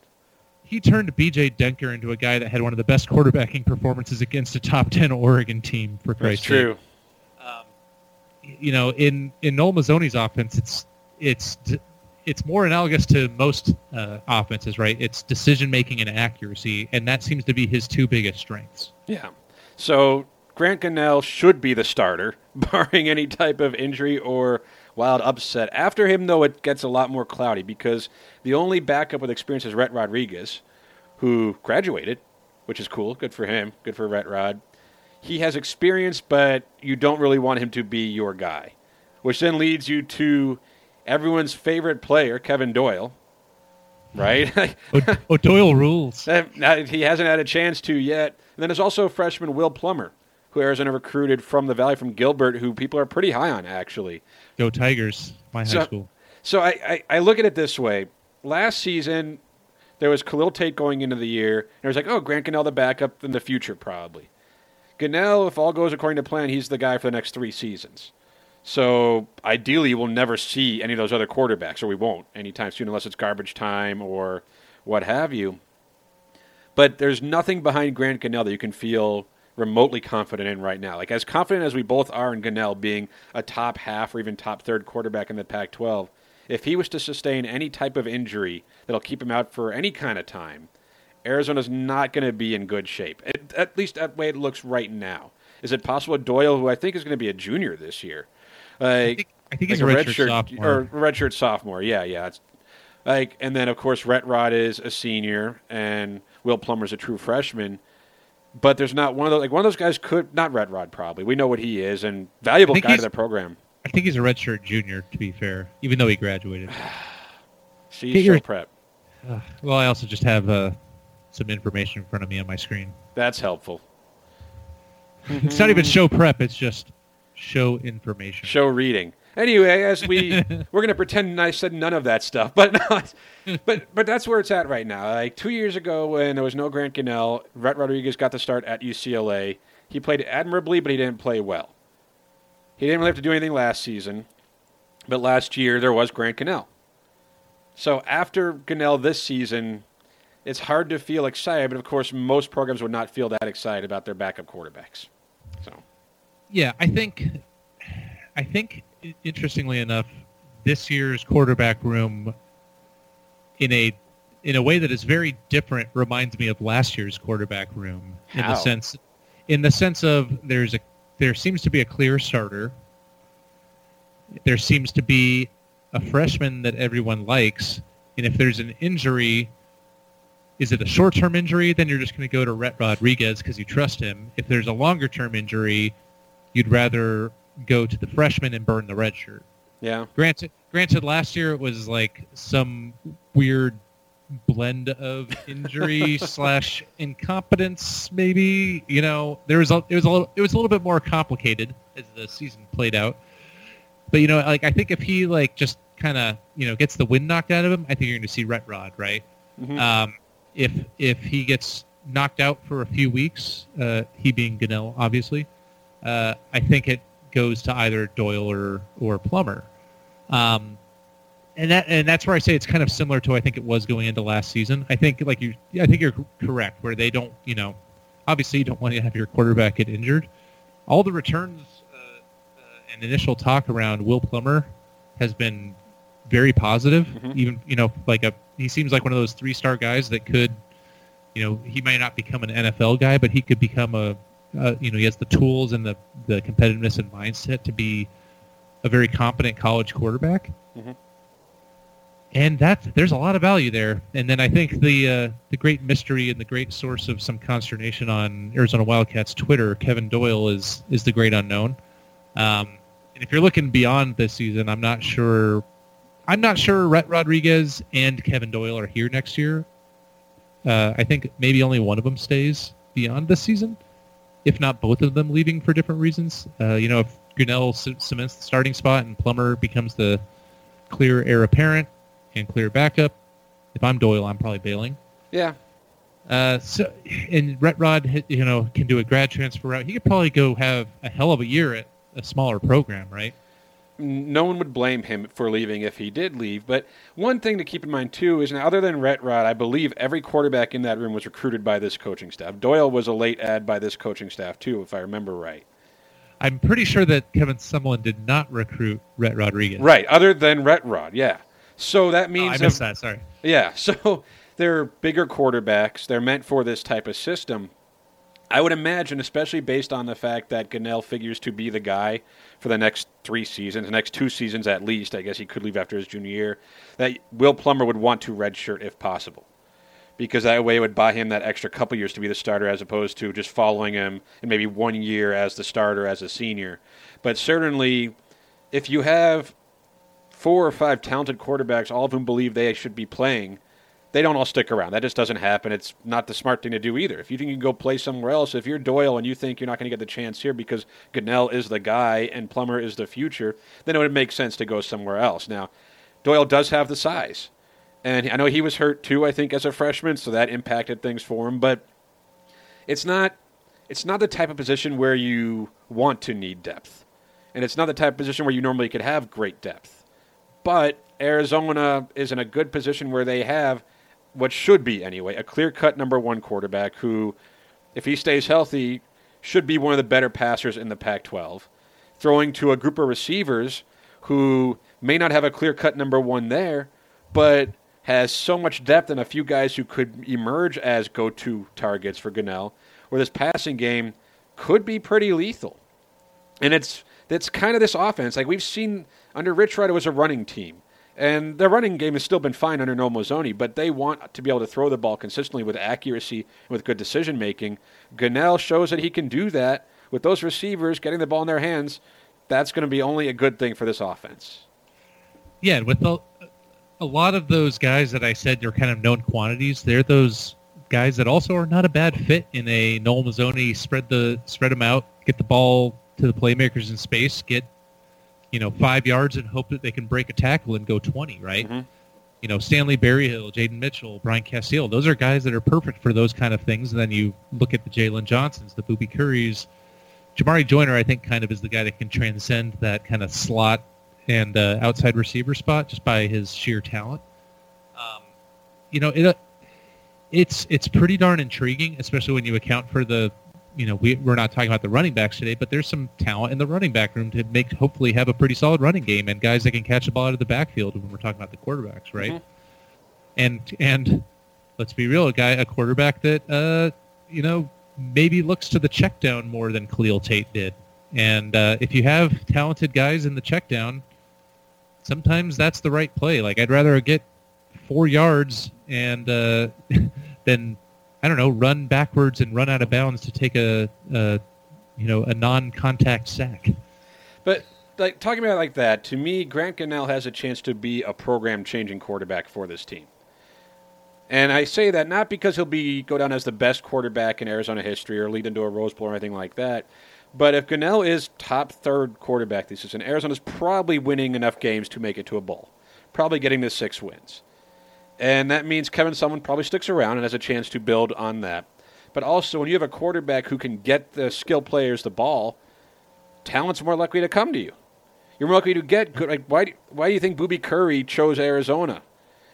He turned B.J. Denker into a guy that had one of the best quarterbacking performances against a top ten Oregon team. For That's Christ's true. sake. Um, you know, in in Noel Mazzone's offense, it's it's it's more analogous to most uh, offenses, right? It's decision making and accuracy, and that seems to be his two biggest strengths. Yeah. So Grant Gunnell should be the starter, *laughs* barring any type of injury or wild upset. After him, though, it gets a lot more cloudy because the only backup with experience is Rhett Rodriguez, who graduated, which is cool. Good for him. Good for Rhett Rod. He has experience, but you don't really want him to be your guy, which then leads you to everyone's favorite player, Kevin Doyle. Right? Mm-hmm. *laughs* O- O'Doyle rules. Eh, that- he hasn't had a chance to yet. And then there's also freshman Will Plummer, who Arizona recruited from the Valley from Gilbert, who people are pretty high on actually. Go Tigers! My high So- school. So I, I, I look at it this way: last season there was Khalil Tate going into the year, and it was like, oh, Grant Gunnell the backup in the future probably. Gunnell, if all goes according to plan, he's the guy for the next three seasons. So ideally, we'll never see any of those other quarterbacks, or we won't anytime soon, unless it's garbage time or what have you. But there's nothing behind Grant Gunnell that you can feel remotely confident in right now. Like as confident as we both are in Gunnell being a top half or even top third quarterback in the Pac-12, if he was to sustain any type of injury that'll keep him out for any kind of time, Arizona's not going to be in good shape. At, at least that way it looks right now. Is it possible Doyle, who I think is going to be a junior this year, like, I think he's like a redshirt sophomore. or redshirt sophomore? Yeah, yeah. It's, like, and then of course Rhett Rod is a senior, and Will Plummer's a true freshman. But there's not one of those. Like one of those guys could not Rhett Rod probably. We know what he is and valuable guy to the program. I think he's a redshirt junior, to be fair, even though he graduated. *sighs* See, Get your- prep. Uh, *sighs* well, I also just have uh, some information in front of me on my screen. That's helpful. It's not even show prep; it's just show information. Show reading. Anyway, as we *laughs* we're gonna pretend I said none of that stuff, but *laughs* no, but but that's where it's at right now. Like two years ago, when there was no Grant Gunnell, Rhett Rodriguez got the start at UCLA. He played admirably, but he didn't play well. He didn't really have to do anything last season, but last year there was Grant Gunnell. So after Gunnell this season, it's hard to feel excited. But of course, most programs would not feel that excited about their backup quarterbacks. So Yeah, I think, I think, interestingly enough, this year's quarterback room, in a in a way that is very different, reminds me of last year's quarterback room in How? the sense, in the sense of there's a there seems to be a clear starter. there seems to be a freshman that everyone likes, and if there's an injury, is it a short-term injury? Then you're just going to go to Rhett Rodriguez because you trust him. If there's a longer-term injury, you'd rather go to the freshman and burn the red shirt. Yeah. Granted, granted, last year it was like some weird blend of *laughs* injury slash incompetence. Maybe you know there was a, it was a little it was a little bit more complicated as the season played out. But you know, like I think if he like just kind of you know gets the wind knocked out of him, I think you're going to see Rhett Rod, right? Mhm. Um, if if he gets knocked out for a few weeks, uh, he being Gunnell, obviously, uh, I think it goes to either Doyle or or Plummer. Um, and that and that's where I say it's kind of similar to I think it was going into last season. I think like you, I think you're correct where they don't, you know, obviously you don't want to have your quarterback get injured. All the returns uh, uh, and initial talk around Will Plummer has been very positive. Mhm. Even you know, like a he seems like one of those three star guys that could, you know, he might not become an NFL guy, but he could become a, uh, you know, he has the tools and the the competitiveness and mindset to be a very competent college quarterback. Mhm. And that there's a lot of value there. And then I think the uh, the great mystery and the great source of some consternation on Arizona Wildcats Twitter, Kevin Doyle is is the great unknown. Um, and if you're looking beyond this season, I'm not sure. I'm not sure Rhett Rodriguez and Kevin Doyle are here next year. Uh, I think maybe only one of them stays beyond this season, if not both of them leaving for different reasons. Uh, you know, if Gunnell cements the starting spot and Plummer becomes the clear heir apparent and clear backup, if I'm Doyle, I'm probably bailing. Yeah. Uh, so, and Rhett Rod, you know, can do a grad transfer route. He could probably go have a hell of a year at a smaller program, right? No one would blame him for leaving if he did leave. But one thing to keep in mind too is now, other than Rhett Rod, I believe every quarterback in that room was recruited by this coaching staff. Doyle was a late ad by this coaching staff too, if I remember right. I'm pretty sure that Kevin Sumlin did not recruit Rhett Rodriguez. Right, other than Rhett Rod, yeah. So that Oh, means I if- missed that. Sorry. Yeah, *laughs* so they're bigger quarterbacks. They're meant for this type of system. I would imagine, especially based on the fact that Gunnell figures to be the guy for the next three seasons, the next two seasons at least. I guess he could leave after his junior year. That Will Plummer would want to redshirt if possible, because that way it would buy him that extra couple years to be the starter, as opposed to just following him and maybe one year as the starter as a senior. But certainly, if you have four or five talented quarterbacks, all of whom believe they should be playing, they don't all stick around. That just doesn't happen. It's not the smart thing to do either. If you think you can go play somewhere else, if you're Doyle and you think you're not going to get the chance here because Gunnell is the guy and Plummer is the future, then it would make sense to go somewhere else. Now, Doyle does have the size. And I know he was hurt too, I think, as a freshman, so that impacted things for him. But it's not it's not the type of position where you want to need depth. And it's not the type of position where you normally could have great depth. But Arizona is in a good position where they have what should be anyway a clear cut number one quarterback who, if he stays healthy, should be one of the better passers in the Pac 12. Throwing to a group of receivers who may not have a clear cut number one there, but has so much depth and a few guys who could emerge as go to targets for Gunnell, where this passing game could be pretty lethal. And it's that's kind of this offense. Like we've seen under Rich Rod, it was a running team. And their running game has still been fine under Noel Mazzone, but they want to be able to throw the ball consistently with accuracy and with good decision making. Gunnell shows that he can do that with those receivers getting the ball in their hands. That's going to be only a good thing for this offense. Yeah, with the, a lot of those guys that I said are kind of known quantities, they're those guys that also are not a bad fit in a Noel Mazzone spread the spread them out, get the ball to the playmakers in space, get you know five yards, and hope that they can break a tackle and go twenty. Right? Mhm. You know Stanley Berryhill, Jaden Mitchell, Brian Casteel. Those are guys that are perfect for those kind of things. And then you look at the Jalen Johnsons, the Boobie Currys. Jamarye Joyner, I think, kind of is the guy that can transcend that kind of slot and uh, outside receiver spot just by his sheer talent. Um, you know, it uh, it's it's pretty darn intriguing, especially when you account for the, you know, we we're not talking about the running backs today, but there's some talent in the running back room to make hopefully have a pretty solid running game and guys that can catch the ball out of the backfield when we're talking about the quarterbacks, right? Mhm. And and let's be real, a guy, a quarterback that uh, you know maybe looks to the check down more than Khalil Tate did. And uh, if you have talented guys in the check down, sometimes that's the right play. Like I'd rather get four yards and uh, *laughs* than I don't know run backwards and run out of bounds to take a, a you know a non-contact sack. But like talking about like that, to me, Grant Gunnell has a chance to be a program-changing quarterback for this team. And I say that not because he'll be go down as the best quarterback in Arizona history or lead into a Rose Bowl or anything like that. But if Gunnell is top third quarterback this season, Arizona's probably winning enough games to make it to a bowl. Probably getting the six wins. And that means Kevin Sumlin probably sticks around and has a chance to build on that. But also, when you have a quarterback who can get the skill players the ball, talent's more likely to come to you. You're more likely to get good. Like, why, why do you think Boobie Curry chose Arizona?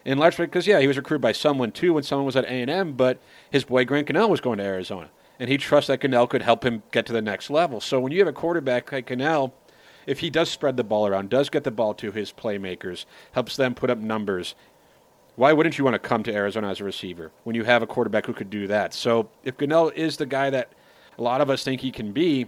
In large part because, yeah, he was recruited by someone, too, when someone was at A&M, but his boy Grant Gunnell was going to Arizona. And he trusts that Gunnell could help him get to the next level. So when you have a quarterback like Gunnell, if he does spread the ball around, does get the ball to his playmakers, helps them put up numbers, why wouldn't you want to come to Arizona as a receiver when you have a quarterback who could do that? So if Gunnell is the guy that a lot of us think he can be,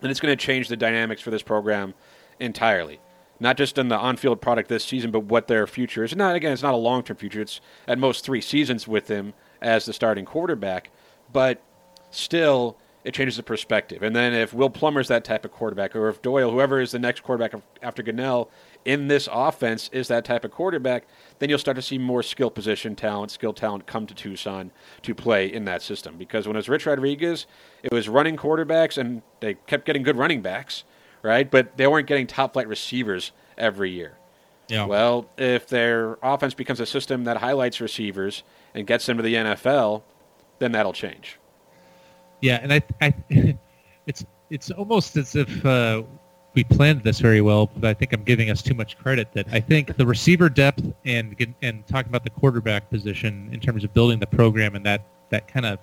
then it's going to change the dynamics for this program entirely. Not just in the on-field product this season, but what their future is. Not again, it's not a long-term future. It's at most three seasons with him as the starting quarterback, but still it changes the perspective. And then if Will Plummer's that type of quarterback, or if Doyle, whoever is the next quarterback after Gunnell in this offense, is that type of quarterback, then you'll start to see more skill position talent, skill talent come to Tucson to play in that system. Because when it was Rich Rodriguez, it was running quarterbacks, and they kept getting good running backs, right? But they weren't getting top flight receivers every year. Yeah. Well, if their offense becomes a system that highlights receivers and gets them to the NFL, then that'll change. Yeah, and I, I *laughs* it's it's almost as if uh, we planned this very well, but I think I'm giving us too much credit. That I think the receiver depth and and talking about the quarterback position in terms of building the program and that that kind of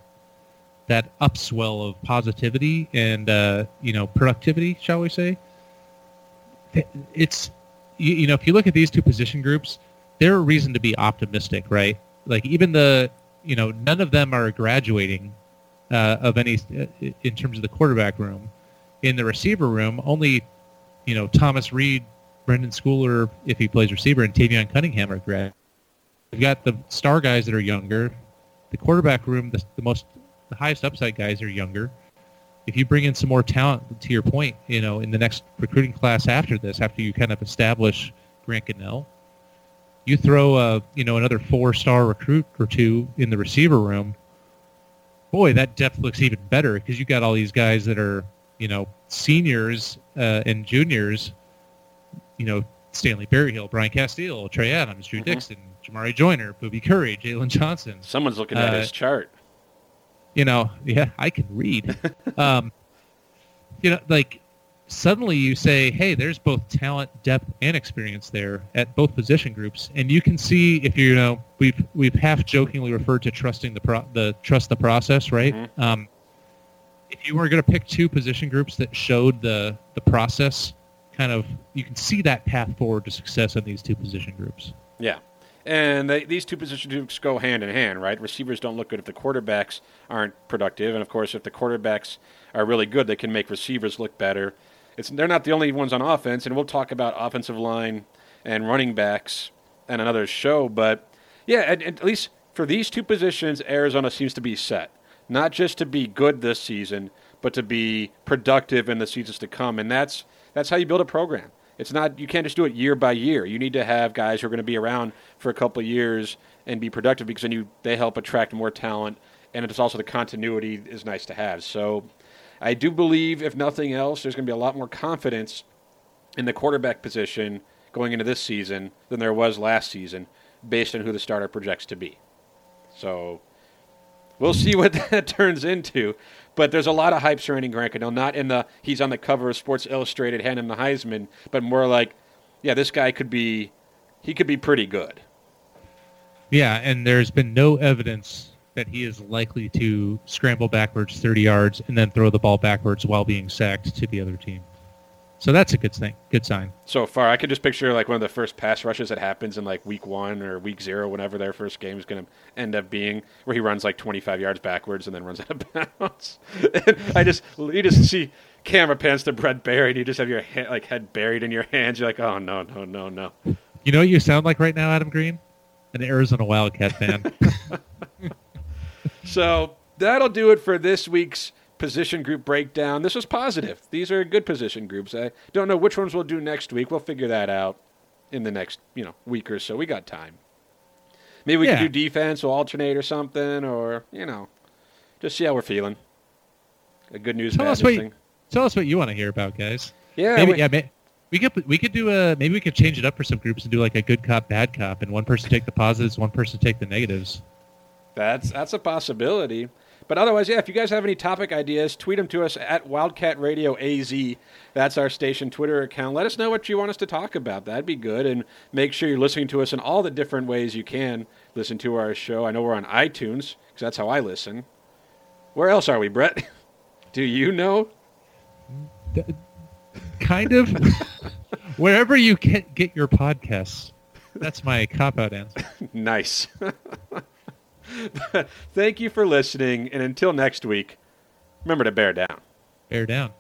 that upswell of positivity and uh, you know productivity, shall we say? It's you, you know if you look at these two position groups, they're a reason to be optimistic, right? Like even the you know none of them are graduating uh, of any uh, in terms of the quarterback room. In the receiver room, only you know Thomas Reed, Brendan Schooler, if he plays receiver, and Tayvian Cunningham are grad. We've got the star guys that are younger. The quarterback room, the, the most, the highest upside guys are younger. If you bring in some more talent, to your point, you know, in the next recruiting class after this, after you kind of establish Grant Gunnell, you throw a, you know, another four-star recruit or two in the receiver room, boy, that depth looks even better because you got all these guys that are, you know, seniors uh, and juniors, you know, Stanley Berryhill, Brian Casteel, Trey Adams, Drew mm-hmm. Dixon, Jamarye Joyner, Boobie Curry, Jalen Johnson. Someone's looking at uh, his chart. You know, yeah, I can read. *laughs* um, you know, like suddenly you say, hey, there's both talent, depth, and experience there at both position groups, and you can see if you, you know we've we've half jokingly referred to trusting the pro- the trust the process, right? Mm-hmm. Um, if you were going to pick two position groups that showed the the process, kind of you can see that path forward to success in these two position groups. Yeah. And they, these two position groups go hand in hand, right? Receivers don't look good if the quarterbacks aren't productive, and of course, if the quarterbacks are really good, they can make receivers look better it's they're not the only ones on offense, and we'll talk about offensive line and running backs and another show. But yeah, at, at least for these two positions, Arizona seems to be set. Not just to be good this season, but to be productive in the seasons to come. And that's that's how you build a program. It's not you can't just do it year by year. You need to have guys who are going to be around for a couple of years and be productive because then you they help attract more talent and it's also the continuity is nice to have. So I do believe, if nothing else, there's going to be a lot more confidence in the quarterback position going into this season than there was last season, based on who the starter projects to be. So we'll see what *laughs* that turns into. But there's a lot of hype surrounding Grant Gunnell, not in the he's on the cover of Sports Illustrated handing the Heisman, but more like, yeah, this guy could be he could be pretty good. Yeah, and there's been no evidence that he is likely to scramble backwards 30 yards and then throw the ball backwards while being sacked to the other team. So that's a good thing, good sign. So far, I could just picture like one of the first pass rushes that happens in like week one or week zero, whenever their first game is going to end up being, where he runs like 25 yards backwards and then runs *laughs* out of bounds. I just you just see camera pans to Brett Barry, and you just have your head, like head buried in your hands. You're like, oh no, no, no, no. You know what you sound like right now, Adam Green? An Arizona Wildcat fan. *laughs* So that'll do it for this week's position group breakdown. This was positive. These are good position groups. I don't know which ones we'll do next week. We'll figure that out in the next, you know, week or so. We got time. Maybe we Yeah. can do defense, we'll alternate or something, or you know, just see how we're feeling. A good news, tell us what you, tell us what you want to hear about, guys. Yeah, maybe we- yeah, may, we could we could do a maybe we could change it up for some groups and do like a good cop, bad cop, and one person take the positives, one person take the negatives. That's that's a possibility. But otherwise, yeah, if you guys have any topic ideas, tweet them to us at Wildcat Radio AZ. That's our station Twitter account. Let us know what you want us to talk about. That'd be good. And make sure you're listening to us in all the different ways you can listen to our show. I know we're on iTunes because that's how I listen. Where else are we, Brett? *laughs* Do you know? *laughs* Kind of *laughs* wherever you can get your podcasts. That's my cop out answer. Nice. *laughs* Thank you for listening. And until next week, remember to bear down. Bear down.